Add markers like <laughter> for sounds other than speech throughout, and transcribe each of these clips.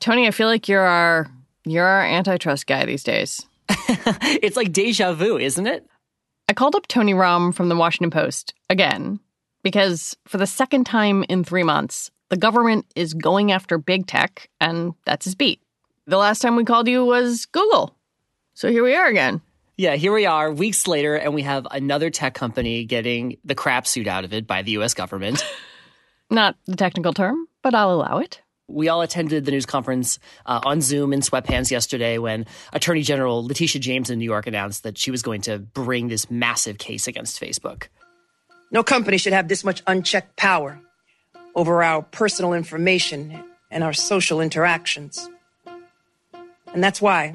Tony, I feel like you're our you're our antitrust guy these days. <laughs> it's like deja vu, isn't it? I called up Tony Romm from the Washington Post again because for the second time in 3 months, the government is going after big tech and that's his beat. The last time we called you was Google. So here we are again. Yeah, here we are weeks later, and we have another tech company getting the crap suit out of it by the US government. <laughs> Not the technical term, but I'll allow it. We all attended the news conference uh, on Zoom in sweatpants yesterday when Attorney General Letitia James in New York announced that she was going to bring this massive case against Facebook. No company should have this much unchecked power over our personal information and our social interactions. And that's why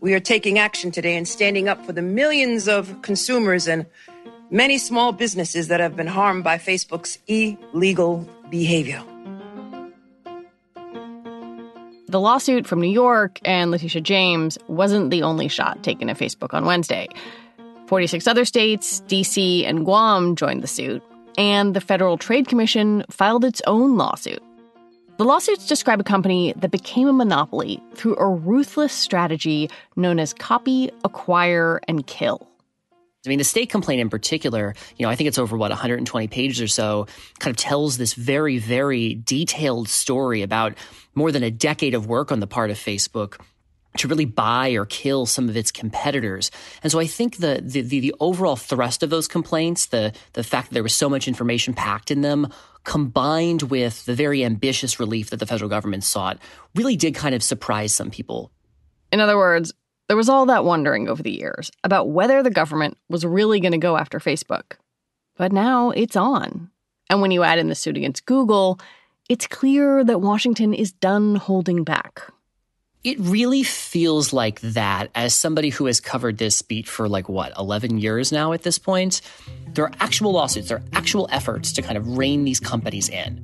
we are taking action today and standing up for the millions of consumers and many small businesses that have been harmed by Facebook's illegal behavior. The lawsuit from New York and Letitia James wasn't the only shot taken at Facebook on Wednesday. 46 other states, DC, and Guam joined the suit, and the Federal Trade Commission filed its own lawsuit. The lawsuits describe a company that became a monopoly through a ruthless strategy known as copy, acquire, and kill. I mean, the state complaint in particular, you know, I think it's over what 120 pages or so, kind of tells this very, very detailed story about more than a decade of work on the part of Facebook to really buy or kill some of its competitors. And so I think the, the, the, overall thrust of those complaints, the, the fact that there was so much information packed in them, combined with the very ambitious relief that the federal government sought, really did kind of surprise some people. In other words, there was all that wondering over the years about whether the government was really going to go after Facebook. But now it's on. And when you add in the suit against Google, it's clear that Washington is done holding back. It really feels like that as somebody who has covered this beat for like what, 11 years now at this point. There are actual lawsuits, there are actual efforts to kind of rein these companies in.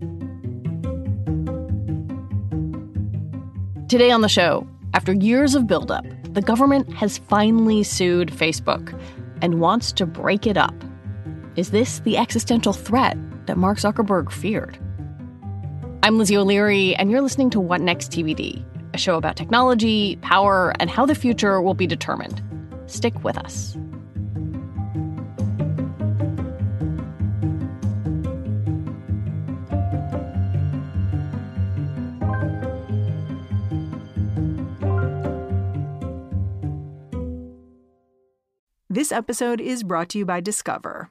Today on the show, after years of buildup, the government has finally sued Facebook and wants to break it up. Is this the existential threat that Mark Zuckerberg feared? I'm Lizzie O'Leary, and you're listening to What Next TBD, a show about technology, power, and how the future will be determined. Stick with us. This episode is brought to you by Discover.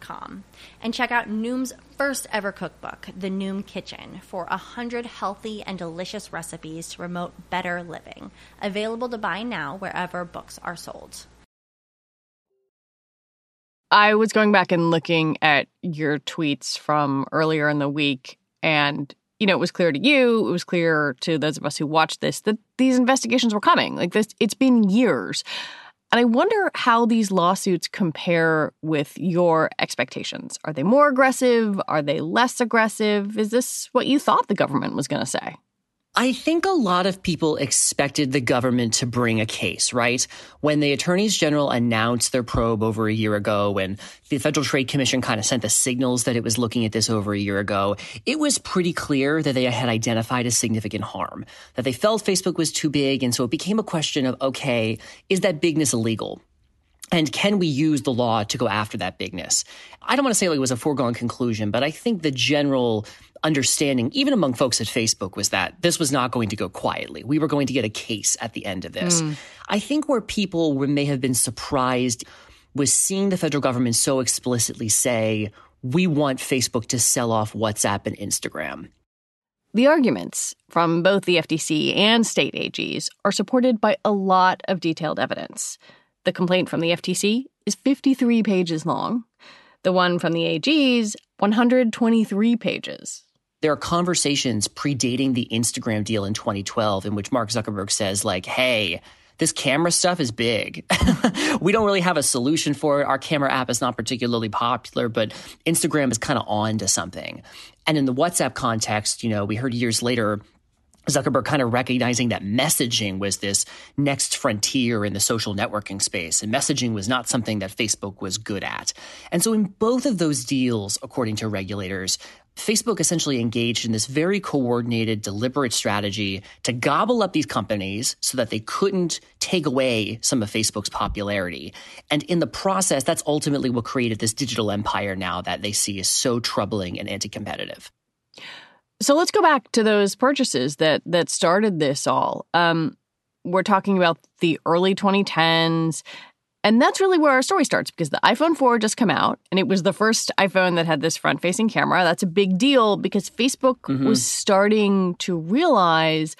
com and check out Noom's first ever cookbook, The Noom Kitchen, for 100 healthy and delicious recipes to promote better living. Available to buy now wherever books are sold. I was going back and looking at your tweets from earlier in the week, and you know, it was clear to you, it was clear to those of us who watched this that these investigations were coming. Like this, it's been years. And I wonder how these lawsuits compare with your expectations. Are they more aggressive? Are they less aggressive? Is this what you thought the government was going to say? I think a lot of people expected the government to bring a case, right? When the attorneys general announced their probe over a year ago, when the Federal Trade Commission kind of sent the signals that it was looking at this over a year ago, it was pretty clear that they had identified a significant harm, that they felt Facebook was too big. And so it became a question of, okay, is that bigness illegal? And can we use the law to go after that bigness? I don't want to say like it was a foregone conclusion, but I think the general understanding, even among folks at Facebook, was that this was not going to go quietly. We were going to get a case at the end of this. Mm. I think where people may have been surprised was seeing the federal government so explicitly say, we want Facebook to sell off WhatsApp and Instagram. The arguments from both the FTC and state AGs are supported by a lot of detailed evidence. The complaint from the FTC is 53 pages long. The one from the AGs, 123 pages. There are conversations predating the Instagram deal in 2012 in which Mark Zuckerberg says, like, hey, this camera stuff is big. <laughs> we don't really have a solution for it. Our camera app is not particularly popular, but Instagram is kind of on to something. And in the WhatsApp context, you know, we heard years later Zuckerberg kind of recognizing that messaging was this next frontier in the social networking space, and messaging was not something that Facebook was good at. And so, in both of those deals, according to regulators, Facebook essentially engaged in this very coordinated, deliberate strategy to gobble up these companies so that they couldn't take away some of Facebook's popularity. And in the process, that's ultimately what created this digital empire now that they see is so troubling and anti competitive. So let's go back to those purchases that that started this all. Um, we're talking about the early 2010s. And that's really where our story starts because the iPhone 4 just come out and it was the first iPhone that had this front-facing camera. That's a big deal because Facebook mm-hmm. was starting to realize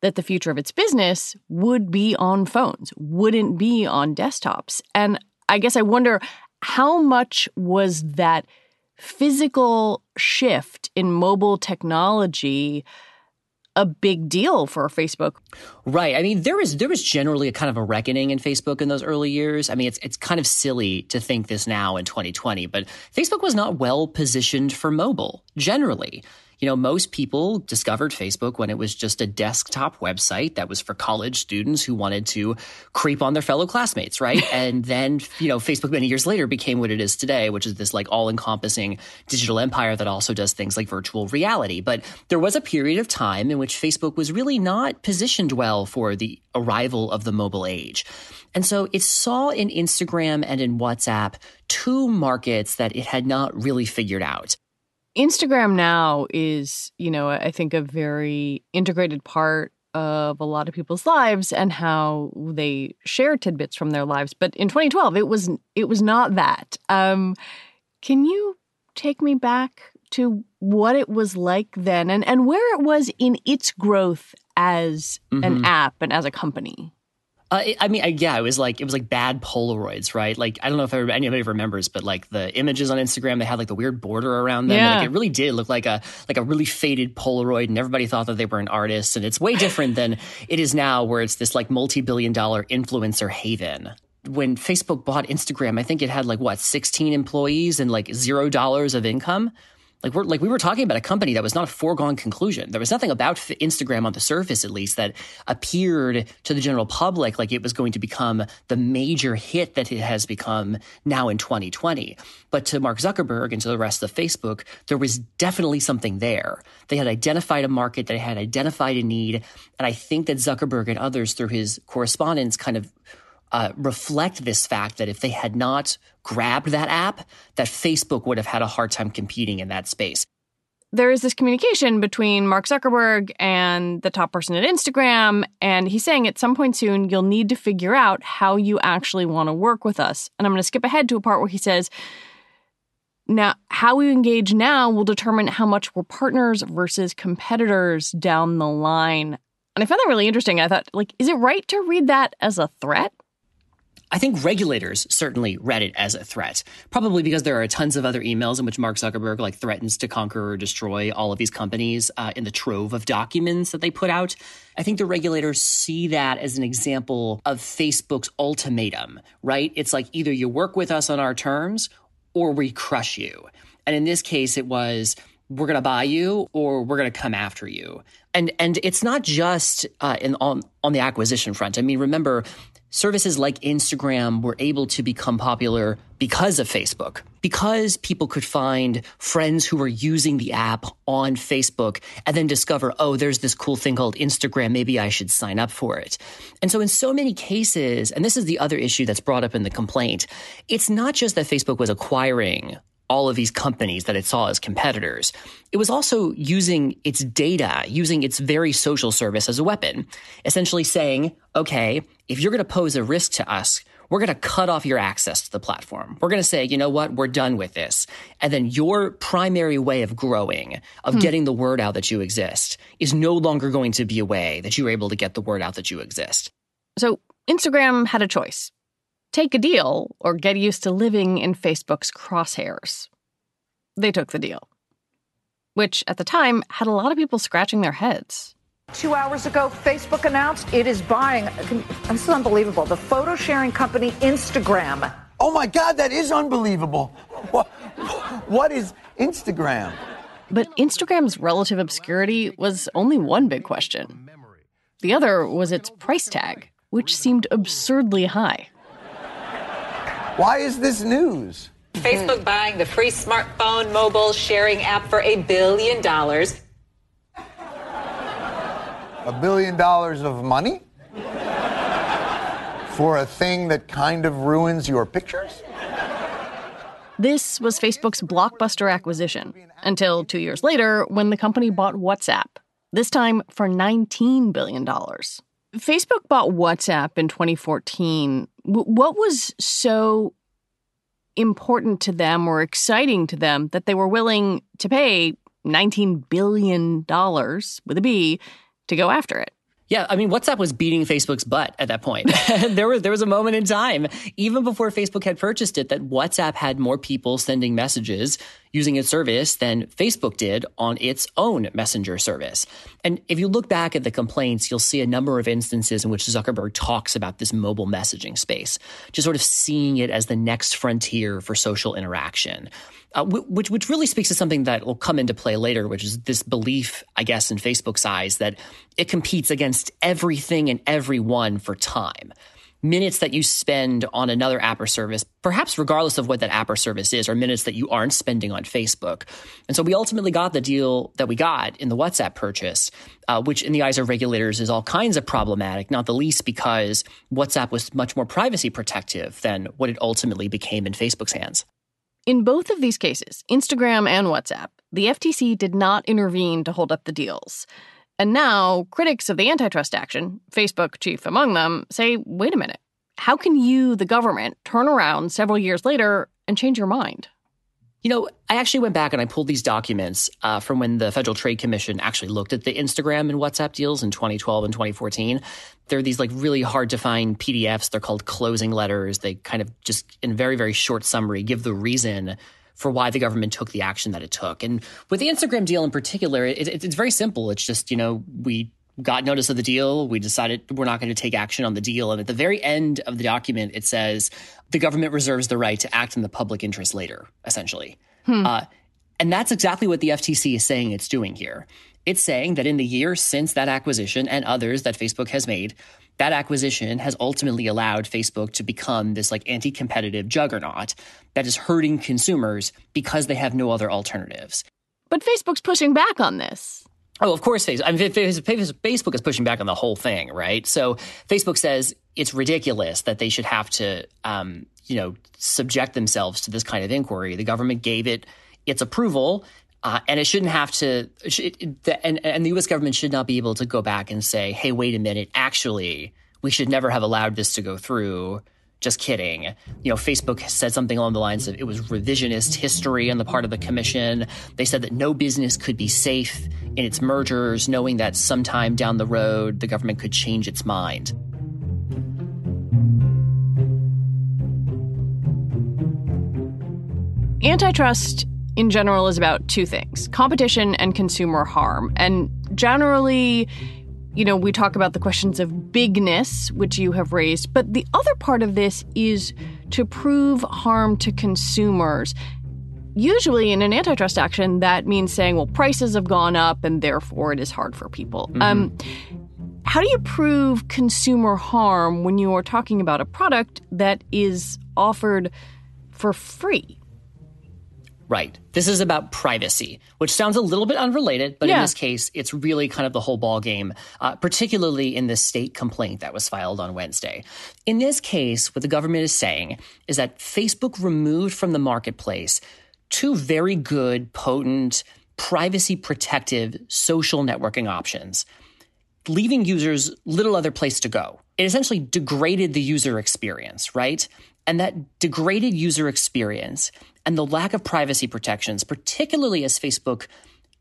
that the future of its business would be on phones, wouldn't be on desktops. And I guess I wonder how much was that physical shift in mobile technology a big deal for Facebook. Right. I mean, there was there was generally a kind of a reckoning in Facebook in those early years. I mean, it's it's kind of silly to think this now in 2020, but Facebook was not well positioned for mobile generally you know, most people discovered Facebook when it was just a desktop website that was for college students who wanted to creep on their fellow classmates, right? <laughs> and then, you know, Facebook many years later became what it is today, which is this like all encompassing digital empire that also does things like virtual reality. But there was a period of time in which Facebook was really not positioned well for the arrival of the mobile age. And so it saw in Instagram and in WhatsApp two markets that it had not really figured out. Instagram now is, you know, I think a very integrated part of a lot of people's lives and how they share tidbits from their lives. But in 2012, it was it was not that. Um, can you take me back to what it was like then and, and where it was in its growth as mm-hmm. an app and as a company? Uh, I mean, I, yeah, it was like it was like bad Polaroids, right? Like I don't know if anybody remembers, but like the images on Instagram, they had like the weird border around them. Yeah. Like it really did look like a like a really faded Polaroid, and everybody thought that they were an artist. And it's way different than it is now, where it's this like multi-billion dollar influencer haven when Facebook bought Instagram, I think it had like what, 16 employees and like zero dollars of income. Like we're like we were talking about a company that was not a foregone conclusion. There was nothing about Instagram on the surface, at least, that appeared to the general public like it was going to become the major hit that it has become now in 2020. But to Mark Zuckerberg and to the rest of Facebook, there was definitely something there. They had identified a market, they had identified a need, and I think that Zuckerberg and others, through his correspondence, kind of uh, reflect this fact that if they had not grabbed that app, that Facebook would have had a hard time competing in that space. There is this communication between Mark Zuckerberg and the top person at Instagram, and he's saying at some point soon you'll need to figure out how you actually want to work with us. And I'm going to skip ahead to a part where he says, now, how we engage now will determine how much we're partners versus competitors down the line. And I found that really interesting. I thought, like, is it right to read that as a threat? I think regulators certainly read it as a threat, probably because there are tons of other emails in which Mark Zuckerberg like threatens to conquer or destroy all of these companies uh, in the trove of documents that they put out. I think the regulators see that as an example of Facebook's ultimatum, right? It's like either you work with us on our terms or we crush you. And in this case, it was we're going to buy you or we're going to come after you. And and it's not just uh, in on on the acquisition front. I mean, remember services like Instagram were able to become popular because of Facebook, because people could find friends who were using the app on Facebook and then discover, oh, there's this cool thing called Instagram. Maybe I should sign up for it. And so in so many cases, and this is the other issue that's brought up in the complaint, it's not just that Facebook was acquiring all of these companies that it saw as competitors. It was also using its data, using its very social service as a weapon, essentially saying, okay, if you're going to pose a risk to us, we're going to cut off your access to the platform. We're going to say, you know what, we're done with this. And then your primary way of growing, of hmm. getting the word out that you exist, is no longer going to be a way that you are able to get the word out that you exist. So Instagram had a choice take a deal or get used to living in Facebook's crosshairs. They took the deal, which at the time had a lot of people scratching their heads. Two hours ago, Facebook announced it is buying, this is unbelievable, the photo sharing company Instagram. Oh my God, that is unbelievable. What, what is Instagram? But Instagram's relative obscurity was only one big question. The other was its price tag, which seemed absurdly high. Why is this news? Facebook buying the free smartphone mobile sharing app for a billion dollars. A billion dollars of money? For a thing that kind of ruins your pictures? This was Facebook's blockbuster acquisition until two years later when the company bought WhatsApp, this time for $19 billion. Facebook bought WhatsApp in 2014 what was so important to them or exciting to them that they were willing to pay $19 billion with a B to go after it? Yeah, I mean, WhatsApp was beating Facebook's butt at that point. <laughs> there was there was a moment in time, even before Facebook had purchased it, that WhatsApp had more people sending messages using its service than Facebook did on its own messenger service. And if you look back at the complaints, you'll see a number of instances in which Zuckerberg talks about this mobile messaging space, just sort of seeing it as the next frontier for social interaction uh, which which really speaks to something that will come into play later, which is this belief, I guess, in Facebook's eyes that it competes against everything and everyone for time. Minutes that you spend on another app or service, perhaps regardless of what that app or service is, or minutes that you aren't spending on Facebook. And so we ultimately got the deal that we got in the WhatsApp purchase, uh, which in the eyes of regulators is all kinds of problematic, not the least because WhatsApp was much more privacy protective than what it ultimately became in Facebook's hands. In both of these cases, Instagram and WhatsApp, the FTC did not intervene to hold up the deals. And now, critics of the antitrust action, Facebook chief among them, say wait a minute. How can you, the government, turn around several years later and change your mind? You know, I actually went back and I pulled these documents uh, from when the Federal Trade Commission actually looked at the Instagram and WhatsApp deals in 2012 and 2014. They're these like really hard to find PDFs. They're called closing letters. They kind of just, in very, very short summary, give the reason for why the government took the action that it took. And with the Instagram deal in particular, it, it, it's very simple. It's just, you know, we got notice of the deal. We decided we're not going to take action on the deal. And at the very end of the document, it says the government reserves the right to act in the public interest later, essentially. Hmm. Uh, and that's exactly what the FTC is saying it's doing here. It's saying that in the years since that acquisition and others that Facebook has made, that acquisition has ultimately allowed Facebook to become this like anti-competitive juggernaut that is hurting consumers because they have no other alternatives. But Facebook's pushing back on this. Oh, of course, Facebook. I mean, Facebook is pushing back on the whole thing, right? So Facebook says it's ridiculous that they should have to, um, you know, subject themselves to this kind of inquiry. The government gave it its approval, uh, and it shouldn't have to, it, it, the, and, and the US government should not be able to go back and say, hey, wait a minute, actually, we should never have allowed this to go through. Just kidding. You know, Facebook said something along the lines of it was revisionist history on the part of the commission. They said that no business could be safe in its mergers, knowing that sometime down the road, the government could change its mind. Antitrust in general is about two things competition and consumer harm. And generally, you know, we talk about the questions of bigness, which you have raised, but the other part of this is to prove harm to consumers. Usually, in an antitrust action, that means saying, well, prices have gone up and therefore it is hard for people. Mm-hmm. Um, how do you prove consumer harm when you are talking about a product that is offered for free? Right. This is about privacy, which sounds a little bit unrelated, but yeah. in this case, it's really kind of the whole ball game, uh, particularly in the state complaint that was filed on Wednesday. In this case, what the government is saying is that Facebook removed from the marketplace two very good, potent, privacy protective social networking options, leaving users little other place to go. It essentially degraded the user experience, right? And that degraded user experience and the lack of privacy protections, particularly as Facebook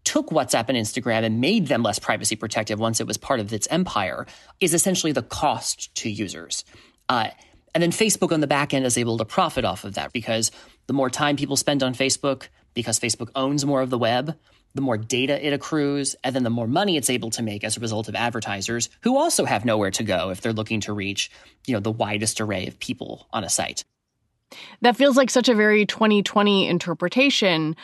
took WhatsApp and Instagram and made them less privacy protective once it was part of its empire, is essentially the cost to users. Uh, and then Facebook on the back end is able to profit off of that because the more time people spend on Facebook, because Facebook owns more of the web, the more data it accrues, and then the more money it's able to make as a result of advertisers who also have nowhere to go if they're looking to reach, you know, the widest array of people on a site. That feels like such a very 2020 interpretation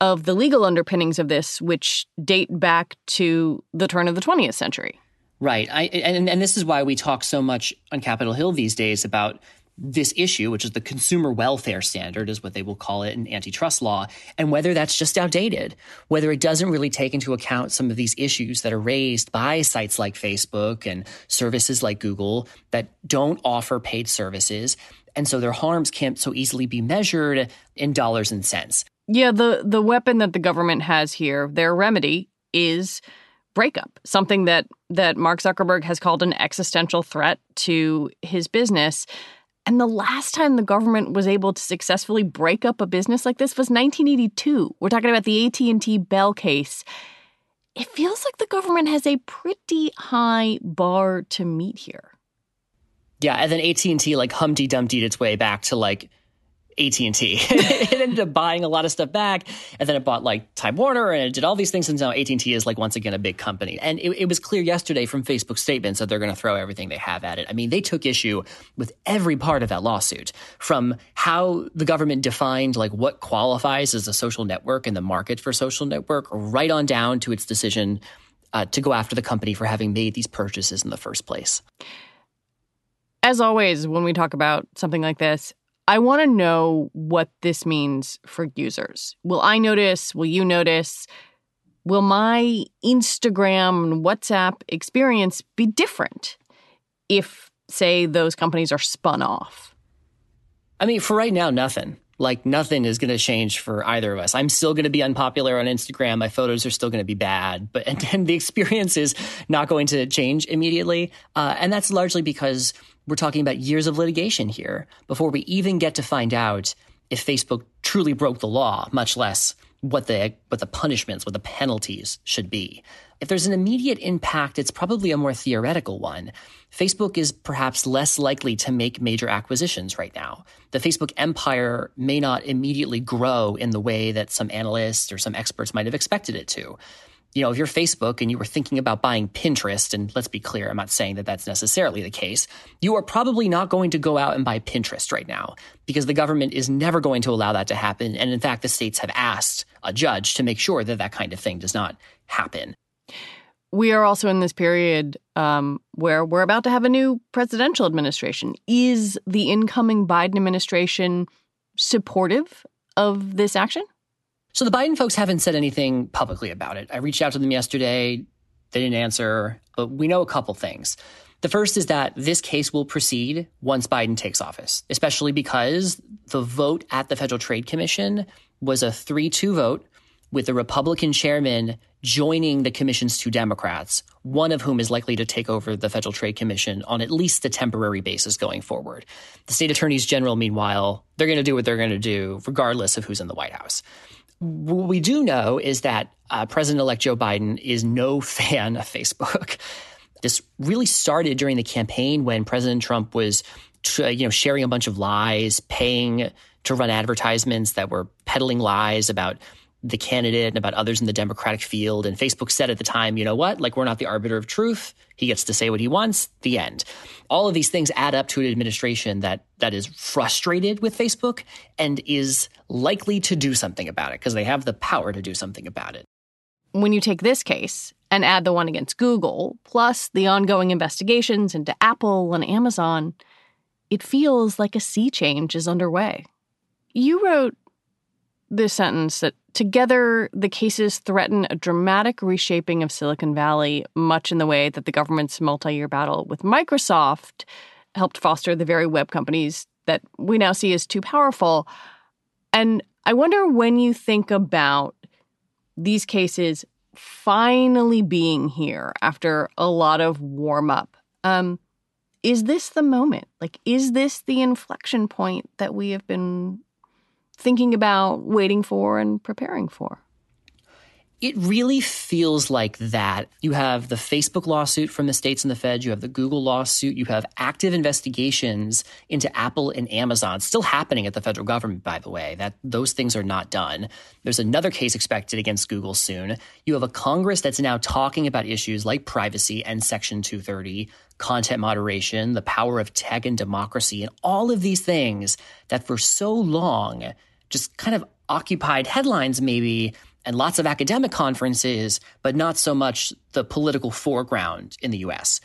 of the legal underpinnings of this, which date back to the turn of the 20th century. Right. I, and, and this is why we talk so much on Capitol Hill these days about this issue, which is the consumer welfare standard, is what they will call it in antitrust law, and whether that's just outdated, whether it doesn't really take into account some of these issues that are raised by sites like Facebook and services like Google that don't offer paid services and so their harms can't so easily be measured in dollars and cents. Yeah, the the weapon that the government has here, their remedy is breakup, something that that Mark Zuckerberg has called an existential threat to his business. And the last time the government was able to successfully break up a business like this was 1982. We're talking about the AT&T Bell case. It feels like the government has a pretty high bar to meet here. Yeah, and then AT and T like Humpty Dumptyed its way back to like AT and T. <laughs> It ended up buying a lot of stuff back, and then it bought like Time Warner, and it did all these things. And now AT and T is like once again a big company. And it, it was clear yesterday from Facebook statements that they're going to throw everything they have at it. I mean, they took issue with every part of that lawsuit, from how the government defined like what qualifies as a social network and the market for social network, right on down to its decision uh, to go after the company for having made these purchases in the first place. As always, when we talk about something like this, I want to know what this means for users. Will I notice? Will you notice? Will my Instagram and WhatsApp experience be different if, say, those companies are spun off? I mean, for right now, nothing. Like, nothing is going to change for either of us. I'm still going to be unpopular on Instagram. My photos are still going to be bad, but and, <laughs> and the experience is not going to change immediately. Uh, and that's largely because we're talking about years of litigation here before we even get to find out if Facebook truly broke the law, much less what the what the punishments, what the penalties should be. If there's an immediate impact, it's probably a more theoretical one. Facebook is perhaps less likely to make major acquisitions right now. The Facebook empire may not immediately grow in the way that some analysts or some experts might have expected it to you know, if you're Facebook and you were thinking about buying Pinterest, and let's be clear, I'm not saying that that's necessarily the case, you are probably not going to go out and buy Pinterest right now because the government is never going to allow that to happen. And in fact, the states have asked a judge to make sure that that kind of thing does not happen. We are also in this period um, where we're about to have a new presidential administration. Is the incoming Biden administration supportive of this action? So the Biden folks haven't said anything publicly about it. I reached out to them yesterday. They didn't answer, but we know a couple things. The first is that this case will proceed once Biden takes office, especially because the vote at the Federal Trade Commission was a 3 2 vote with the Republican chairman joining the commission's two Democrats, one of whom is likely to take over the Federal Trade Commission on at least a temporary basis going forward. The state attorneys general, meanwhile, they're going to do what they're going to do, regardless of who's in the White House. What we do know is that uh, President elect Joe Biden is no <laughs> fan of Facebook. This really started during the campaign when President Trump was, you know, sharing a bunch of lies, paying to run advertisements that were peddling lies about the candidate and about others in the Democratic field. And Facebook said at the time, you know what? Like, we're not the arbiter of truth. He gets to say what he wants. The end. All of these things add up to an administration that that is frustrated with Facebook and is likely to do something about it because they have the power to do something about it. When you take this case and add the one against Google, plus the ongoing investigations into Apple and Amazon, it feels like a sea change is underway. You wrote this sentence that together the cases threaten a dramatic reshaping of Silicon Valley, much in the way that the government's multi year battle with Microsoft helped foster the very web companies that we now see as too powerful. And I wonder when you think about these cases finally being here after a lot of warm up. Um, is this the moment? Like, is this the inflection point that we have been thinking about, waiting for, and preparing for? It really feels like that. You have the Facebook lawsuit from the states and the feds, you have the Google lawsuit, you have active investigations into Apple and Amazon still happening at the federal government by the way. That those things are not done. There's another case expected against Google soon. You have a Congress that's now talking about issues like privacy and section 230, content moderation, the power of tech and democracy, and all of these things that for so long just kind of occupied headlines maybe and lots of academic conferences, but not so much the political foreground in the US.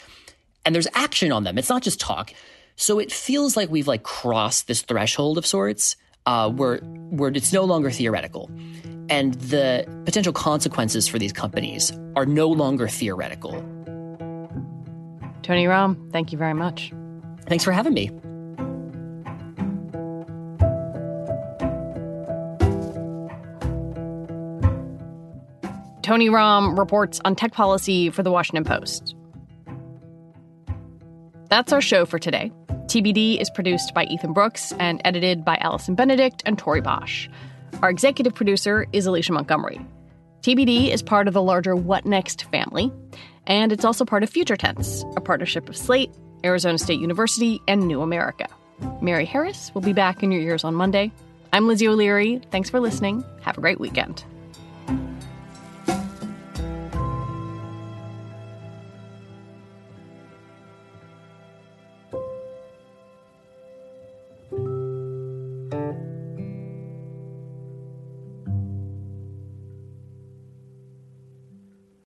And there's action on them. It's not just talk. So it feels like we've like crossed this threshold of sorts uh, where where it's no longer theoretical, and the potential consequences for these companies are no longer theoretical. Tony Romm, thank you very much. Thanks for having me. Tony Romm reports on tech policy for the Washington Post. That's our show for today. TBD is produced by Ethan Brooks and edited by Allison Benedict and Tori Bosch. Our executive producer is Alicia Montgomery. TBD is part of the larger What Next family, and it's also part of Future Tense, a partnership of Slate, Arizona State University, and New America. Mary Harris will be back in your ears on Monday. I'm Lizzie O'Leary. Thanks for listening. Have a great weekend.